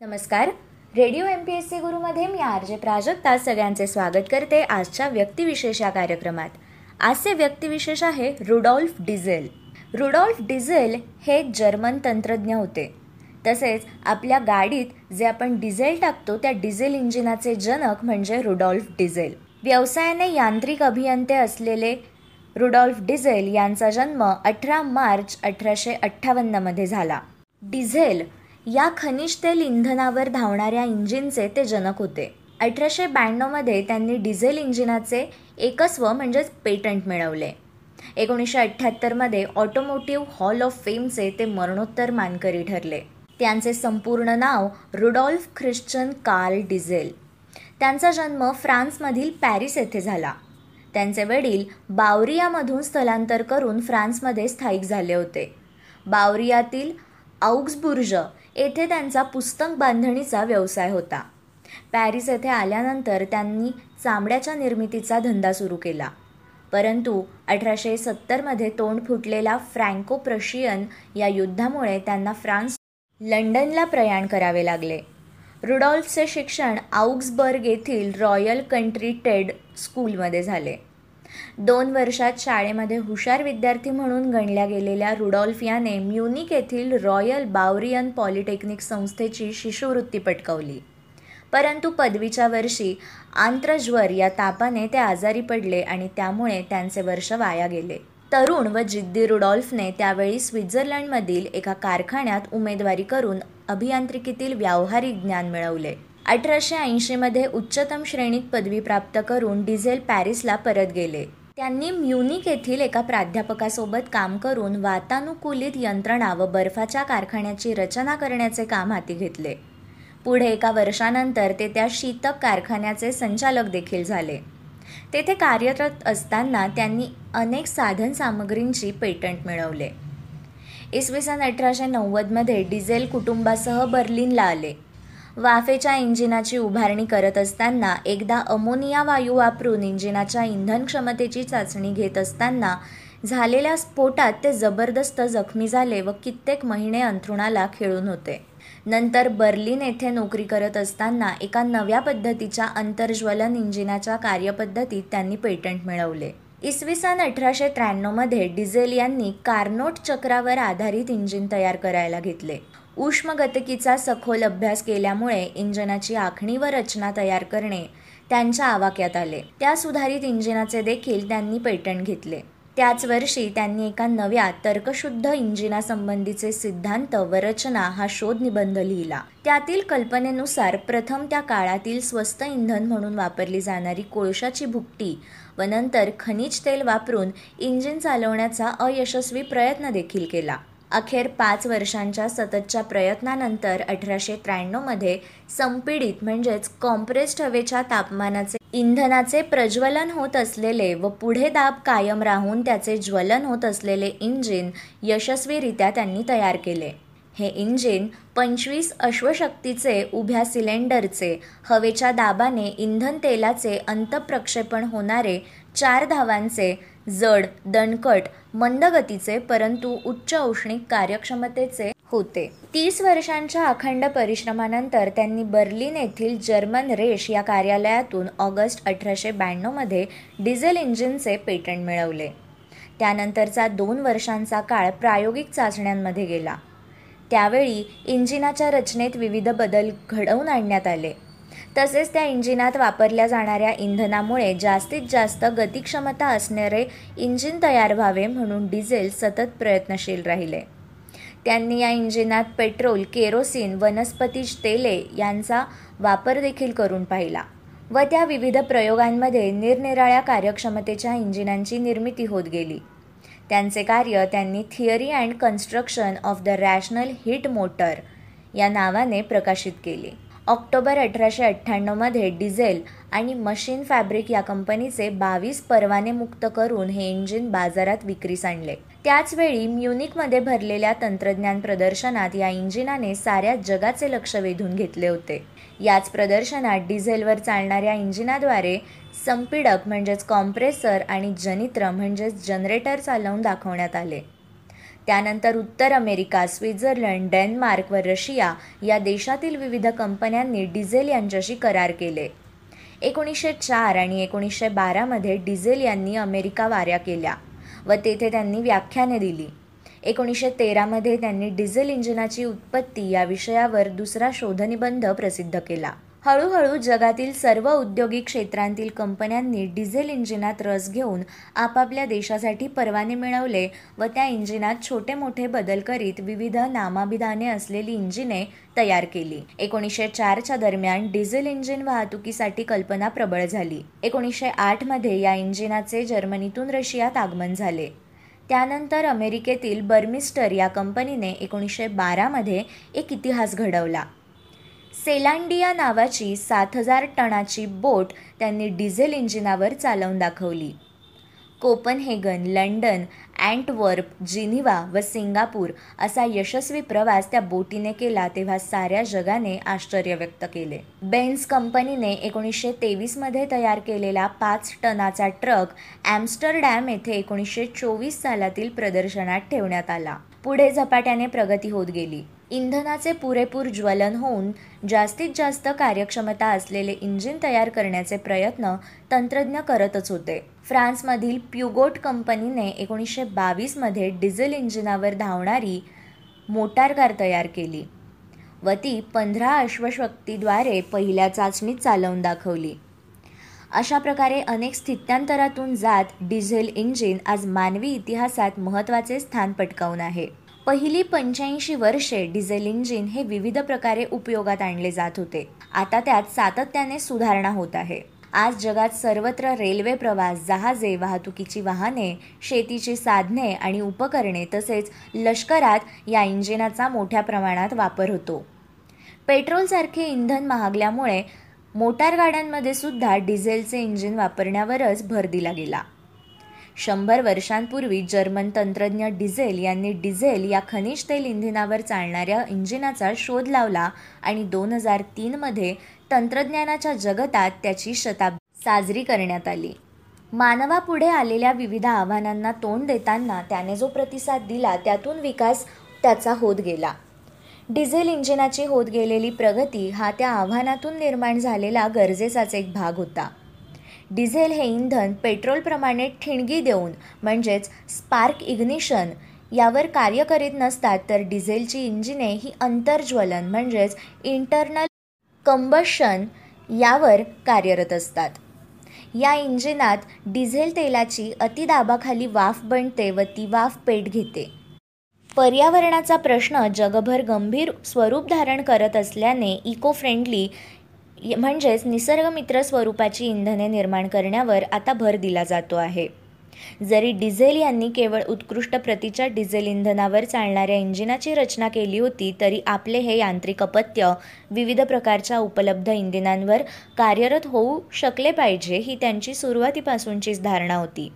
नमस्कार. Radio M P S C गुरुमध्ये मी R J Prajakta सगळ्यांचे स्वागत करते आजच्या व्यक्तिविशेष या कार्यक्रमात. आजचे व्यक्तिविशेष आहे रुडॉल्फ डिझेल. रुडॉल्फ डिझेल हे जर्मन तंत्रज्ञ होते. तसेच आपल्या गाडीत जे आपण डिझेल टाकतो त्या डिझेल इंजिनाचे जनक म्हणजे रुडॉल्फ डिझेल. व्यवसायाने यांत्रिक अभियंते असलेले रुडॉल्फ डिझेल यांचा जन्म अठरा मार्च अठराशे अठ्ठावन्नमध्ये झाला. डिझेल या खनिज तेल इंधनावर धावणाऱ्या इंजिनचे ते जनक होते. अठराशे ब्याण्णवमध्ये त्यांनी डिझेल इंजिनाचे एकस्व म्हणजेच पेटंट मिळवले. एकोणीसशे अठ्ठ्याहत्तरमध्ये ऑटोमोटिव्ह हॉल ऑफ फेमचे ते मरणोत्तर मानकरी ठरले. त्यांचे संपूर्ण नाव रुडॉल्फ ख्रिश्चन कार्ल डिझेल. त्यांचा जन्म फ्रान्समधील पॅरिस येथे झाला. त्यांचे वडील बावरियामधून स्थलांतर करून फ्रान्समध्ये स्थायिक झाले होते. बावरियातील औग्सबुर्ज येथे त्यांचा पुस्तक बांधणीचा व्यवसाय होता. पॅरिस येथे आल्यानंतर त्यांनी चामड्याच्या निर्मितीचा धंदा सुरू केला. परंतु अठराशे सत्तरमध्ये तोंड फुटलेला फ्रँको प्रशियन या युद्धामुळे त्यांना फ्रान्स लंडनला प्रयाण करावे लागले. रुडॉल्फचे शिक्षण आउक्सबर्ग येथील रॉयल कंट्री टेड स्कूलमध्ये झाले. दोन वर्षात शाळेमध्ये हुशार विद्यार्थी म्हणून गणल्या गेलेल्या रुडॉल्फ याने म्युनिक येथील रॉयल बावरियन पॉलिटेक्निक संस्थेची शिष्यवृत्ती पटकावली. परंतु पदवीच्या वर्षी आंत्रज्वर या तापाने ते आजारी पडले आणि त्यामुळे त्यांचे वर्ष वाया गेले. तरुण व जिद्दी रुडॉल्फने त्यावेळी स्वित्झर्लंडमधील एका कारखान्यात उमेदवारी करून अभियांत्रिकीतील व्यावहारिक ज्ञान मिळवले. अठराशे ऐंशीमध्ये उच्चतम श्रेणीत पदवी प्राप्त करून डिझेल पॅरिसला परत गेले. त्यांनी म्युनिक येथील एका प्राध्यापकासोबत काम करून वातानुकूलित यंत्रणा व बर्फाच्या कारखान्याची रचना करण्याचे काम हाती घेतले. पुढे एका वर्षानंतर ते त्या शीतक कारखान्याचे संचालक देखील झाले. तेथे कार्यरत असताना त्यांनी अनेक साधन सामग्रींची पेटंट मिळवले. इसवी सन अठराशे नव्वदमध्ये डिझेल कुटुंबासह बर्लिनला आले. वाफेच्या इंजिनाची उभारणी करत असताना एकदा अमोनिया वायू वापरून इंजिनाच्या इंधन क्षमतेची चाचणी घेत असताना झालेल्या स्फोटात ते जबरदस्त जखमी झाले व कित्येक महिने अंथरुणाला खेळून होते. नंतर बर्लिन येथे नोकरी करत असताना एका नव्या पद्धतीच्या अंतर्ज्वलन इंजिनाच्या कार्यपद्धतीत त्यांनी पेटंट मिळवले. इसवी सन अठराशे त्र्याण्णवमध्ये डिझेल यांनी कार्नोट चक्रावर आधारित इंजिन तयार करायला घेतले. उष्मगतकीचा सखोल अभ्यास केल्यामुळे इंजिनाची आखणी व रचना तयार करणे त्यांच्या आवाक्यात आले. त्या सुधारित इंजिनाचे देखील त्यांनी पेटंट घेतले. त्याच वर्षी त्यांनी एका नव्या तर्कशुद्ध इंजिनासंबंधीचे सिद्धांत व रचना हा शोध निबंध लिहिला. त्यातील कल्पनेनुसार प्रथम त्या काळातील स्वस्त इंधन म्हणून वापरली जाणारी कोळशाची भुकटी व नंतर खनिज तेल वापरून इंजिन चालवण्याचा अयशस्वी प्रयत्न देखील केला. अखेर पाच वर्षांच्या सततच्या प्रयत्नानंतर अठराशे त्र्याण्णवमध्ये संपीडित म्हणजेच कॉम्प्रेस्ड हवेच्या तापमानाचे इंधनाचे प्रज्वलन होत असलेले व पुढे दाब कायम राहून त्याचे ज्वलन होत असलेले इंजिन यशस्वीरित्या त्यांनी तयार केले. हे इंजिन पंचवीस अश्वशक्तीचे उभ्या सिलेंडरचे हवेच्या दाबाने इंधन तेलाचे अंतप्रक्षेपण होणारे चार धावांचे जड दणकट मंदगतीचे परंतु उच्च औष्णिक कार्यक्षमतेचे होते. तीस वर्षांच्या अखंड परिश्रमानंतर त्यांनी बर्लिन येथील जर्मन रेश या कार्यालयातून ऑगस्ट अठराशे ब्याण्णवमध्ये डिझेल इंजिनचे पेटंट मिळवले. त्यानंतरचा दोन वर्षांचा काळ प्रायोगिक चाचण्यांमध्ये गेला. त्यावेळी इंजिनाच्या रचनेत विविध बदल घडवून आणण्यात आले. तसेच त्या इंजिनात वापरल्या जाणाऱ्या इंधनामुळे जास्तीत जास्त गतिक्षमता असणारे इंजिन तयार व्हावे म्हणून डिझेल सतत प्रयत्नशील राहिले. त्यांनी या इंजिनात पेट्रोल केरोसिन वनस्पतीज तेले यांचा वापर देखील करून पाहिला व त्या विविध प्रयोगांमध्ये निरनिराळ्या कार्यक्षमतेच्या इंजिनांची निर्मिती होत गेली. त्यांचे कार्य त्यांनी theory and construction of the rational heat motor या नावाने प्रकाशित केले. ऑक्टोबर अठराशे अठ्ठ्याण्णवमध्ये डिझेल आणि मशीन फॅब्रिक या कंपनीचे बावीस परवाने मुक्त करून हे इंजिन बाजारात विक्रीस आणले. त्याचवेळी म्युनिकमध्ये भरलेल्या तंत्रज्ञान प्रदर्शनात या इंजिनाने साऱ्या जगाचे लक्ष वेधून घेतले होते. याच प्रदर्शनात डिझेलवर चालणाऱ्या इंजिनाद्वारे संपीडक म्हणजेच कॉम्प्रेसर आणि जनित्र म्हणजेच जनरेटर चालवून दाखवण्यात आले. त्यानंतर उत्तर अमेरिका स्वित्झर्लंड डेन्मार्क व रशिया या देशातील विविध कंपन्यांनी डिझेल यांच्याशी करार केले. एकोणीसशे चार आणि एकोणीसशे बारामध्ये डिझेल यांनी अमेरिका वाऱ्या केल्या व तेथे त्यांनी व्याख्याने दिली. एकोणीसशे तेरामध्ये त्यांनी डिझेल इंजिनाची उत्पत्ती या विषयावर दुसरा शोधनिबंध प्रसिद्ध केला. हळूहळू जगातील सर्व औद्योगिक क्षेत्रांतील कंपन्यांनी डिझेल इंजिनात रस घेऊन आपापल्या देशासाठी परवाने मिळवले व त्या इंजिनात छोटे मोठे बदल करीत विविध नामाभिधाने असलेली इंजिने तयार केली. एकोणीसशे चारच्या दरम्यान डिझेल इंजिन वाहतुकीसाठी कल्पना प्रबळ झाली. एकोणीसशे आठमध्ये या इंजिनाचे जर्मनीतून रशियात आगमन झाले. त्यानंतर अमेरिकेतील बर्मिस्टर या कंपनीने एकोणीसशे बारामध्ये एक इतिहास घडवला. सेलांडिया नावाची सात हजार टनाची बोट त्यांनी डिझेल इंजिनावर चालवून दाखवली. कोपनहेगन लंडन अँटवर्प जिनिवा व सिंगापूर असा यशस्वी प्रवास त्या बोटीने केला तेव्हा साऱ्या जगाने आश्चर्य व्यक्त केले. बेन्स कंपनीने एकोणीसशे तेवीसमध्ये तयार केलेला पाच टनाचा ट्रक ॲम्स्टरडॅम येथे एकोणीसशे चोवीस सालातील प्रदर्शनात ठेवण्यात आला. पुढे झपाट्याने प्रगती होत गेली. इंधनाचे पुरेपूर ज्वलन होऊन जास्तीत जास्त कार्यक्षमता असलेले इंजिन तयार करण्याचे प्रयत्न तंत्रज्ञ करतच होते. फ्रान्समधील प्युगोट कंपनीने एकोणीसशे बावीसमध्ये डिझेल इंजिनावर धावणारी मोटार कार तयार केली. व ती पंधरा अश्वशक्तीद्वारे पहिल्या चाचणीत चालवून दाखवली. अशा प्रकारे अनेक स्थित्यांतरातून जात डिझेल इंजिन आज मानवी इतिहासात महत्त्वाचे स्थान पटकावून आहे. पहिली पंच्याऐंशी वर्षे डिझेल इंजिन हे विविध प्रकारे उपयोगात आणले जात होते. आता त्यात सातत्याने सुधारणा होत आहे. आज जगात सर्वत्र रेल्वे प्रवास जहाजे वाहतुकीची वाहने शेतीची साधने आणि उपकरणे तसेच लष्करात या इंजिनाचा मोठ्या प्रमाणात वापर होतो. पेट्रोलसारखे इंधन महागल्यामुळे मोटार गाड्यांमध्ये सुद्धा डिझेलचे इंजिन वापरण्यावरच भर दिला गेला. शंभर वर्षांपूर्वी जर्मन तंत्रज्ञ डिझेल यांनी डिझेल या खनिज तेल इंधनावर चालणाऱ्या इंजिनाचा शोध लावला आणि दोन हजार तीनमध्ये तंत्रज्ञानाच्या जगतात त्याची शताब्दी साजरी करण्यात आली. मानवापुढे आलेल्या विविध आव्हानांना तोंड देताना त्याने जो प्रतिसाद दिला त्यातून विकास त्याचा होत गेला. डिझेल इंजिनाची होत गेलेली प्रगती हा त्या आव्हानातून निर्माण झालेला गरजेचाच एक भाग होता. डिझेल हे इंधन पेट्रोलप्रमाणे ठिणगी देऊन म्हणजेच स्पार्क इग्निशन यावर कार्य करीत नसतात तर डिझेलची इंजिने ही अंतर्ज्वलन म्हणजेच इंटरनल कंबशन यावर कार्यरत असतात. या इंजिनात डिझेल तेलाची अतिदाबाखाली वाफ बनते व ती वाफ पेट घेते. पर्यावरणाचा प्रश्न जगभर गंभीर स्वरूप धारण करत असल्याने इको फ्रेंडली म्हणजेच निसर्गमित्र स्वरूपाची इंधने निर्माण करण्यावर आता भर दिला जातो आहे. जरी डिझेल यांनी केवळ उत्कृष्ट प्रतीच्या डिझेल इंधनावर चालणाऱ्या इंजिनाची रचना केली होती तरी आपले हे यांत्रिक अपत्य विविध प्रकारच्या उपलब्ध इंधनांवर कार्यरत होऊ शकले पाहिजे ही त्यांची सुरुवातीपासूनचीच धारणा होती.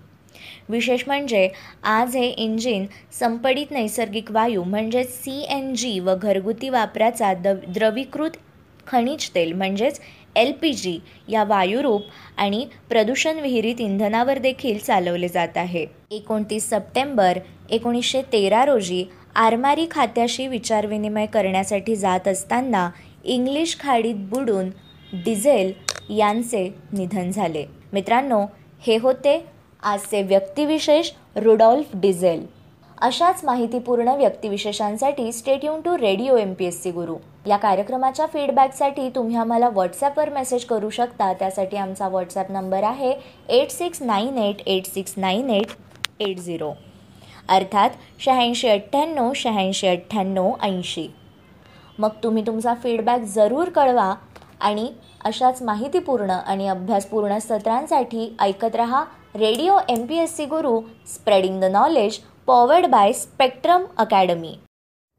विशेष म्हणजे आज हे इंजिन संपडित नैसर्गिक वायू म्हणजेच सी एन जी व घरगुती वापराचा द द्रवीकृत खनिज तेल म्हणजेच एल पी जी या वायुरूप आणि प्रदूषण विहिरीत इंधनावर देखील चालवले जात आहे. एकोणतीस सप्टेंबर एकोणीसशे तेरा रोजी आरमारी खात्याशी विचारविनिमय करण्यासाठी जात असताना इंग्लिश खाडीत बुडून डिझेल यांचे निधन झाले. मित्रांनो हे होते आजचे व्यक्तिविशेष रुडॉल्फ डिझेल. अशाच माहितीपूर्ण व्यक्तिविशेषांसाठी stay tuned to radio M P S C Guru. या कार्यक्रमाच्या फीडबॅकसाठी तुम्ही आम्हाला व्हॉट्सॲपवर मेसेज करू शकता. त्यासाठी आमचा व्हॉट्सॲप नंबर आहे eight six nine eight eight six nine eight eight zero अर्थात शहाऐंशी अठ्ठ्याण्णव शहाऐंशी अठ्ठ्याण्णव ऐंशी. मग तुम्ही तुमचा फीडबॅक जरूर कळवा आणि अशाच माहितीपूर्ण आणि अभ्यासपूर्ण सत्रांसाठी ऐकत रहा radio M P S C Guru spreading the knowledge powered by Spectrum Academy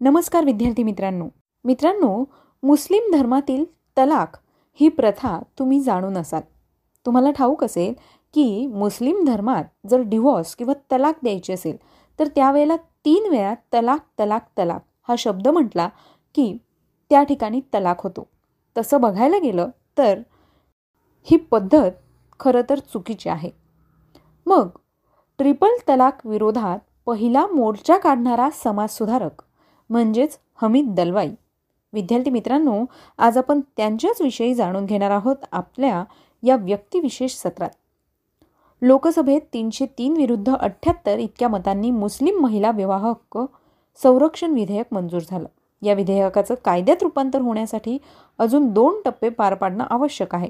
नमस्कार विद्यार्थी मित्रांनो. मित्रांनो मुस्लिम धर्मातील तलाक ही प्रथा तुम्ही जाणून असाल. तुम्हाला ठाऊक असेल की मुस्लिम धर्मात जर डिवॉर्स किंवा तलाक द्यायची असेल तर त्यावेळेला तीन वेळा तलाक तलाक तलाक हा शब्द म्हटला की त्या ठिकाणी तलाक होतो. तसं बघायला गेलं तर ही पद्धत खरं तर चुकीची आहे. मग ट्रिपल तलाक विरोधात पहिला मोर्चा काढणारा समाजसुधारक म्हणजेच हमीद दलवाई. विद्यार्थी मित्रांनो आज आपण त्यांच्याच विषयी जाणून घेणार आहोत आपल्या या व्यक्तिविशेष सत्रात. लोकसभेत तीनशे तीन विरुद्ध अठ्ठ्याहत्तर इतक्या मतांनी मुस्लिम महिला विवाह हक्क संरक्षण विधेयक मंजूर झालं. या विधेयकाचं कायद्यात रूपांतर होण्यासाठी अजून दोन टप्पे पार पाडणं आवश्यक आहे.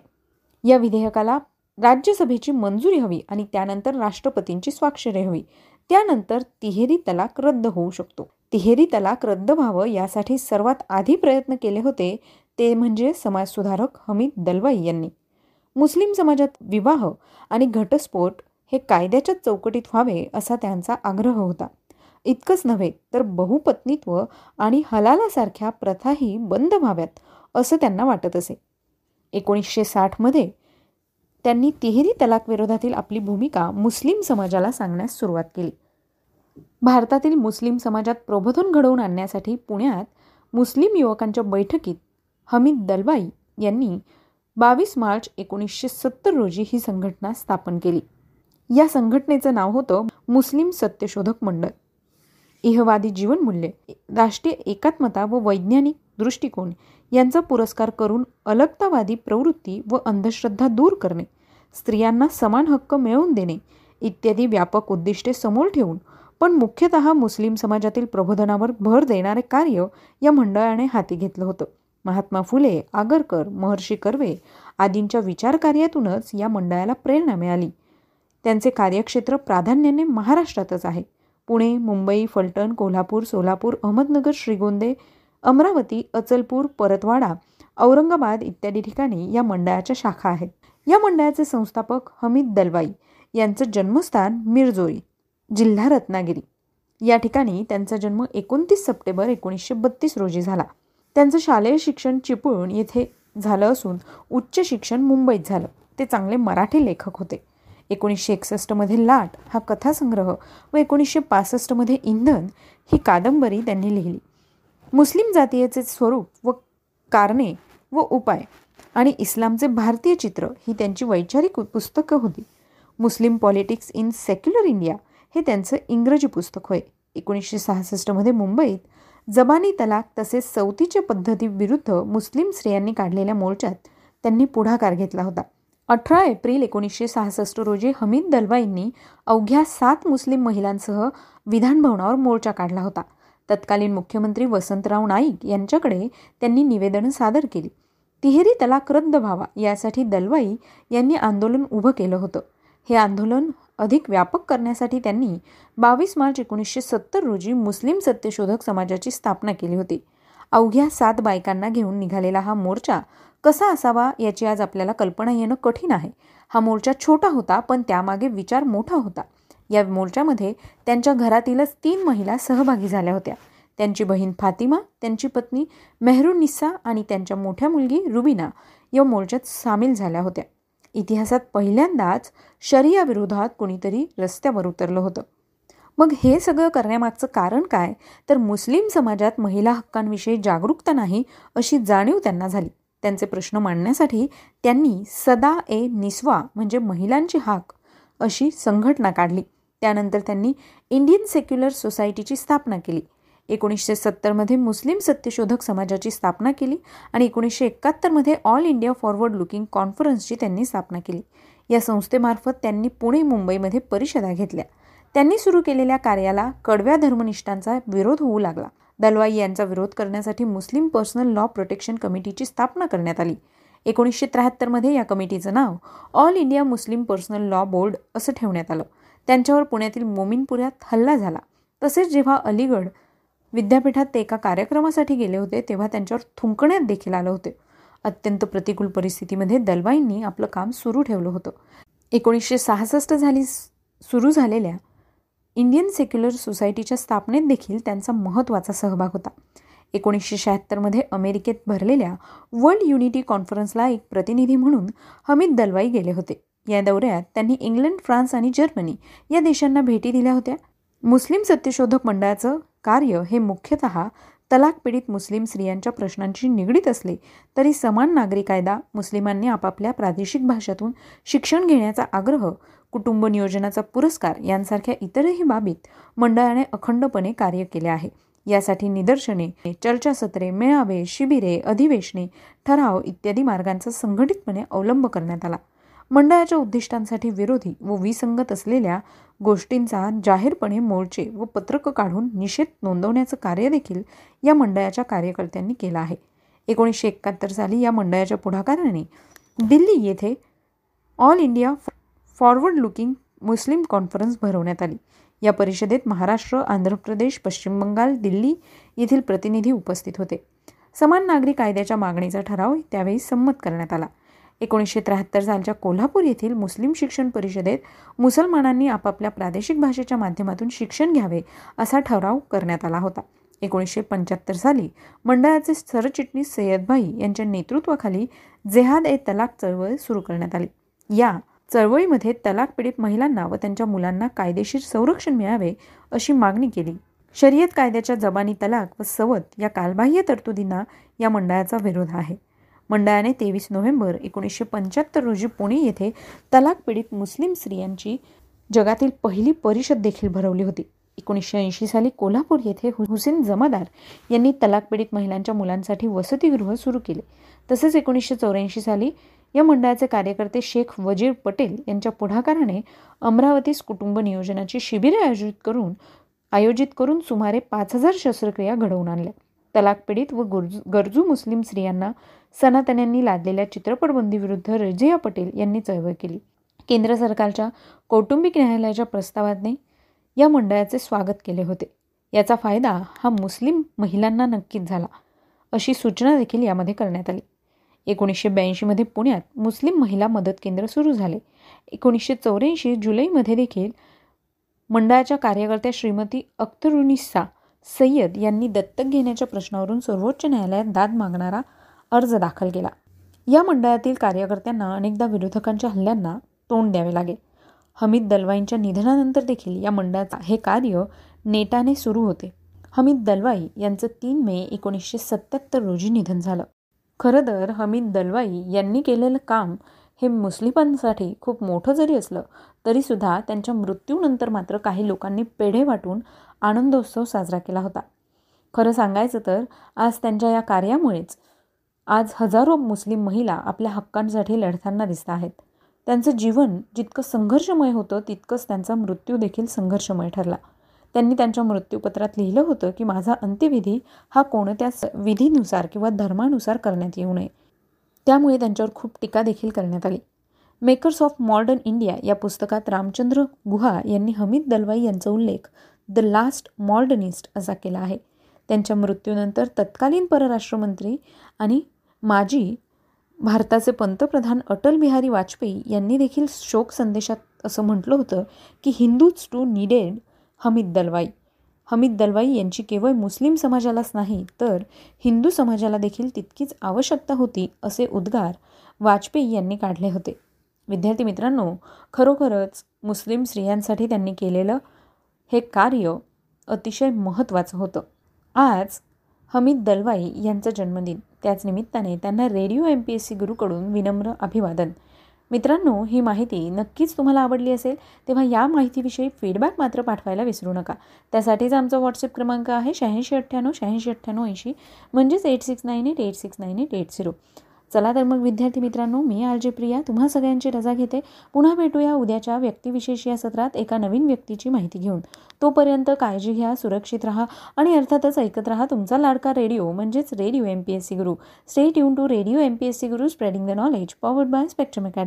या विधेयकाला राज्यसभेची मंजुरी हवी आणि त्यानंतर राष्ट्रपतींची स्वाक्षरी हवी. त्यानंतर तिहेरी तलाक रद्द होऊ शकतो. तिहेरी तलाक रद्द व्हावं यासाठी सर्वात आधी प्रयत्न केले होते ते म्हणजे समाजसुधारक हमीद दलवाई यांनी. मुस्लिम समाजात विवाह आणि घटस्फोट हे कायद्याच्या चौकटीत व्हावे असा त्यांचा आग्रह होता. इतकंच नव्हे तर बहुपत्नीत्व आणि हलालासारख्या प्रथाही बंद व्हाव्यात असं त्यांना वाटत असे. एकोणीसशे साठमध्ये त्यांनी तिहेरी तलाक विरोधातील आपली भूमिका मुस्लिम समाजाला सांगण्यास सुरुवात केली. भारतातील मुस्लिम समाजात प्रबोधन घडवून आणण्यासाठी पुण्यात मुस्लिम युवकांच्या बैठकीत हमीद दलवाई यांनी बावीस मार्च एकोणीसशे सत्तर रोजी ही संघटना स्थापन केली. या संघटनेचं नाव होतं मुस्लिम सत्यशोधक मंडळ. इहवादी जीवनमूल्य राष्ट्रीय एकात्मता व वैज्ञानिक दृष्टिकोन यांचा पुरस्कार करून अलगतावादी प्रवृत्ती व अंधश्रद्धा दूर करणे स्त्रियांना समान हक्क मिळवून देणे इत्यादी व्यापक उद्दिष्टे समोर ठेवून पण मुख्यतः मुस्लिम समाजातील प्रबोधनावर भर देणारे कार्य या मंडळाने हाती घेतलं होतं. महात्मा फुले आगरकर महर्षी कर्वे आदींच्या विचारकार्यातूनच या मंडळाला प्रेरणा मिळाली. त्यांचे कार्यक्षेत्र प्राधान्याने महाराष्ट्रातच आहे. पुणे मुंबई फलटण कोल्हापूर सोलापूर अहमदनगर श्रीगोंदे अमरावती अचलपूर परतवाडा औरंगाबाद इत्यादी ठिकाणी या मंडळाच्या शाखा आहेत. या मंडळाचे संस्थापक हमीद दलवाई यांचं जन्मस्थान मिरजोरी जिल्हा रत्नागिरी. या ठिकाणी त्यांचा जन्म एकोणतीस सप्टेंबर एकोणीसशे बत्तीस रोजी झाला. त्यांचं शालेय शिक्षण चिपळूण येथे झालं असून उच्च शिक्षण मुंबईत झालं. ते चांगले मराठी लेखक होते. एकोणीसशे एकसष्टमध्ये लाट हा कथासंग्रह व एकोणीसशे पासष्टमध्ये इंधन ही कादंबरी त्यांनी लिहिली. मुस्लिम जातीयेचे स्वरूप व कारणे व उपाय आणि इस्लामचे भारतीय चित्र ही त्यांची वैचारिक पुस्तकं होती. Muslim politics in secular India हे त्यांचं इंग्रजी पुस्तक होय. एकोणीसशे सहासष्टमध्ये मुंबईत जबानी तलाक तसेच सवतीच्या पद्धतीविरुद्ध मुस्लिम स्त्रियांनी काढलेल्या मोर्चात त्यांनी पुढाकार घेतला होता. अठरा एप्रिल एकोणीसशे सहासष्ट रोजी हमीद दलवाईंनी अवघ्या सात मुस्लिम महिलांसह विधानभवनावर मोर्चा काढला होता. तत्कालीन मुख्यमंत्री वसंतराव नाईक यांच्याकडे त्यांनी निवेदनं सादर केली. तिहेरी तलाक रद्द व्हावा यासाठी दलवाई यांनी आंदोलन उभं केलं होतं. हे आंदोलन अधिक व्यापक करण्यासाठी त्यांनी बावीस मार्च एकोणीसशे सत्तर रोजी मुस्लिम सत्यशोधक समाजाची स्थापना केली होती. अवघ्या सात बायकांना घेऊन निघालेला हा मोर्चा कसा असावा याची आज आपल्याला कल्पना येणं कठीण आहे. हा मोर्चा छोटा होता पण त्यामागे विचार मोठा होता. या मोर्चामध्ये त्यांच्या घरातीलच तीन महिला सहभागी झाल्या होत्या. त्यांची बहीण फातिमा त्यांची पत्नी मेहरुनिसा आणि त्यांच्या मोठ्या मुलगी रुबिना या मोर्चात सामील झाल्या होत्या. इतिहासात पहिल्यांदाच शरिया विरोधात कोणीतरी रस्त्यावर उतरलं होतं. मग हे सगळं करण्यामागचं कारण काय? तर मुस्लिम समाजात महिला हक्कांविषयी जागरूकता नाही अशी जाणीव त्यांना झाली. त्यांचे प्रश्न मांडण्यासाठी त्यांनी सदा ए निस्वा म्हणजे महिलांची हाक अशी संघटना काढली. त्यानंतर त्यांनी इंडियन सेक्युलर सोसायटीची स्थापना केली. एकोणीसशे सत्तरमध्ये मुस्लिम सत्यशोधक समाजाची स्थापना केली आणि एकोणीसशे एकाहत्तरमध्ये ऑल इंडिया फॉरवर्ड लुकिंग कॉन्फरन्सची त्यांनी स्थापना केली. या संस्थेमार्फत त्यांनी पुणे मुंबईमध्ये परिषदा घेतल्या. त्यांनी सुरू केलेल्या कार्याला कडव्या धर्मनिष्ठांचा विरोध होऊ लागला. दलवाई यांचा विरोध करण्यासाठी मुस्लिम पर्सनल लॉ प्रोटेक्शन कमिटीची स्थापना करण्यात आली. एकोणीसशे त्र्याहत्तरमध्ये या कमिटीचं नाव all India Muslim personal law board असं ठेवण्यात आलं. त्यांच्यावर पुण्यातील मोमिनपुऱ्यात हल्ला झाला. तसेच जेव्हा अलीगड विद्यापीठात ते एका कार्यक्रमासाठी गेले होते तेव्हा त्यांच्यावर थुंकण्यात देखील आलं होते. अत्यंत प्रतिकूल परिस्थितीमध्ये दलवाईंनी आपलं काम सुरू ठेवलं होतं. एकोणीसशे सहासष्ट झाली सुरू झालेल्या इंडियन सेक्युलर सोसायटीच्या स्थापनेत देखील त्यांचा महत्त्वाचा सहभाग होता. एकोणीसशे शहात्तरमध्ये अमेरिकेत भरलेल्या वर्ल्ड युनिटी कॉन्फरन्सला एक प्रतिनिधी म्हणून हमीद दलवाई गेले होते. या दौऱ्यात त्यांनी इंग्लंड फ्रान्स आणि जर्मनी या देशांना भेटी दिल्या होत्या. मुस्लिम सत्यशोधक मंडळाचं कार्य हे मुख्यतः तलाक पीडित मुस्लिम स्त्रियांच्या प्रश्नांशी निगडीत असले तरी समान नागरी कायदा मुस्लिमांनी आपापल्या प्रादेशिक भाषातून शिक्षण घेण्याचा आग्रह कुटुंब नियोजनाचा पुरस्कार यांसारख्या इतरही बाबीत मंडळाने अखंडपणे कार्य केले आहे. यासाठी निदर्शने चर्चासत्रे मेळावे शिबिरे अधिवेशने ठराव इत्यादी मार्गांचा संघटितपणे अवलंब करण्यात आला. मंडळाच्या उद्दिष्टांसाठी विरोधी व विसंगत असलेल्या गोष्टींचा जाहीरपणे मोर्चे व पत्रकं काढून निषेध नोंदवण्याचं कार्य देखील या मंडळाच्या कार्यकर्त्यांनी केलं आहे. एकोणीसशे एकाहत्तर साली या मंडळाच्या पुढाकाराने दिल्ली येथे all India forward looking Muslim conference भरवण्यात आली. या परिषदेत महाराष्ट्र आंध्र प्रदेश पश्चिम बंगाल दिल्ली येथील प्रतिनिधी उपस्थित होते. समान नागरी कायद्याच्या मागणीचा ठराव त्यावेळी संमत करण्यात आला. एकोणीसशे त्र्याहत्तर सालच्या कोल्हापूर येथील मुस्लिम शिक्षण परिषदेत मुसलमानांनी आपापल्या प्रादेशिक भाषेच्या माध्यमातून शिक्षण घ्यावे असा ठराव करण्यात आला होता. एकोणीसशे पंच्याहत्तर साली मंडळाचे सरचिटणीस सय्यदभाई यांच्या नेतृत्वाखाली जेहाद ए तलाक चळवळ सुरू करण्यात आली. या चळवळीमध्ये तलाक पीडित महिलांना व त्यांच्या मुलांना कायदेशीर संरक्षण मिळावे अशी मागणी केली. शर्यत कायद्याच्या जबानी तलाक व सवत या कालबाह्य तरतुदींना या मंडळाचा विरोध आहे. मंडळाने तेवीस नोव्हेंबर एकोणीसशे पंच्याहत्तर रोजी पुणे येथे तलाक पीडित मुस्लिम स्त्रियांची जगातील पहिली परिषद देखील भरवली होती. एकोणीसशे ऐंशी साली कोल्हापूर येथे हुसेन जमादार यांनी तलाक पीडित महिलांच्या मुलांसाठी वसतिगृह सुरू केले. तसेच एकोणीसशे चौऱ्याऐंशी साली या मंडळाचे कार्यकर्ते शेख वजीर पटेल यांच्या पुढाकाराने अमरावतीस कुटुंब नियोजनाची शिबिरे आयोजित करून आयोजित करून सुमारे पाच हजार शस्त्रक्रिया घडवून आणल्या. तलाक पीडित व गरजू मुस्लिम स्त्रियांना सनातन्यांनी लादलेल्या चित्रपटबंदीविरुद्ध रजिया पटेल यांनी चळवळ केली. केंद्र सरकारच्या कौटुंबिक न्यायालयाच्या प्रस्तावाने या मंडळाचे स्वागत केले होते. याचा फायदा हा मुस्लिम महिलांना नक्कीच झाला अशी सूचना देखील यामध्ये करण्यात आली. एकोणीसशे ब्याऐंशीमध्ये पुण्यात मुस्लिम महिला मदत केंद्र सुरू झाले. एकोणीसशे चौऱ्याऐंशी जुलैमध्ये देखील मंडळाच्या कार्यकर्त्या श्रीमती अख्तरुनिस्सा सय्यद यांनी दत्तक घेण्याच्या प्रश्नावरून सर्वोच्च न्यायालयात दाद मागणारा अर्ज दाखल केला. या मंडळातील कार्यकर्त्यांना अनेकदा विरोधकांच्या हल्ल्यांना तोंड द्यावे लागे. हमीद दलवाईंच्या निधनानंतर देखील या मंडळाचा हे कार्य नेटाने सुरू होते. हमीद दलवाई यांचं तीन मे एकोणीसशे सत्याहत्तर रोजी निधन झालं. खरं तर हमीद दलवाई यांनी केलेलं काम हे मुस्लिमांसाठी खूप मोठं जरी असलं तरीसुद्धा त्यांच्या मृत्यूनंतर मात्र काही लोकांनी पेढे वाटून आनंदोत्सव साजरा केला होता. खरं सांगायचं तर आज त्यांच्या या कार्यामुळेच आज हजारो मुस्लिम महिला आपल्या हक्कांसाठी लढताना दिसत आहेत. त्यांचं जीवन जितकं संघर्षमय होतं तितकंच त्यांचा मृत्यू देखील संघर्षमय ठरला. त्यांनी त्यांच्या मृत्यूपत्रात लिहिलं होतं की माझा अंत्यविधी हा कोणत्याच विधीनुसार किंवा धर्मानुसार करण्यात येऊ नये. त्यामुळे त्यांच्यावर खूप टीका देखील करण्यात आली. मेकर्स ऑफ मॉडर्न इंडिया या पुस्तकात रामचंद्र गुहा यांनी हमीद दलवाई यांचा उल्लेख द लास्ट मॉडर्निस्ट असा केला आहे. त्यांच्या मृत्यूनंतर तत्कालीन परराष्ट्रमंत्री आणि माजी भारताचे पंतप्रधान अटल बिहारी वाजपेयी यांनी देखील शोक संदेशात असं म्हटलं होतं की Hindus too needed Hamid Dalwai. Hamid Dalwai यांची केवळ मुस्लिम समाजालाच नाही तर हिंदू समाजाला देखील तितकीच आवश्यकता होती असे उद्गार वाजपेयी यांनी काढले होते. विद्यार्थी मित्रांनो खरोखरच मुस्लिम स्त्रियांसाठी त्यांनी केलेलं हे कार्य अतिशय महत्त्वाचं होतं. आज हमीद दलवाई यांचा जन्मदिन. त्याच निमित्ताने त्यांना radio M P S C गुरुकडून विनम्र अभिवादन. मित्रांनो ही माहिती नक्कीच तुम्हाला आवडली असेल तेव्हा या माहितीविषयी फीडबॅक मात्र पाठवायला विसरू नका. त्यासाठीच आमचा व्हॉट्सअप क्रमांक आहे शहाऐंशी अठ्ठ्याण्णव शहाऐंशी अठ्ठ्याण्णव ऐंशी म्हणजेच eight six nine eight eight six nine eight eight zero चला तर मग विद्यार्थी मित्रांनो मी आर जे प्रिया तुम्हा सगळ्यांची रजा घेते. पुन्हा भेटूया उद्याच्या व्यक्तिविशेष या सत्रात एका नवीन व्यक्तीची माहिती घेऊन. तोपर्यंत काळजी घ्या सुरक्षित राहा आणि अर्थातच ऐकत राहा तुमचा लाडका रेडिओ म्हणजेच radio M P S C Guru stay tune to radio M P S C Guru spreading the knowledge powered by Spectrum Academy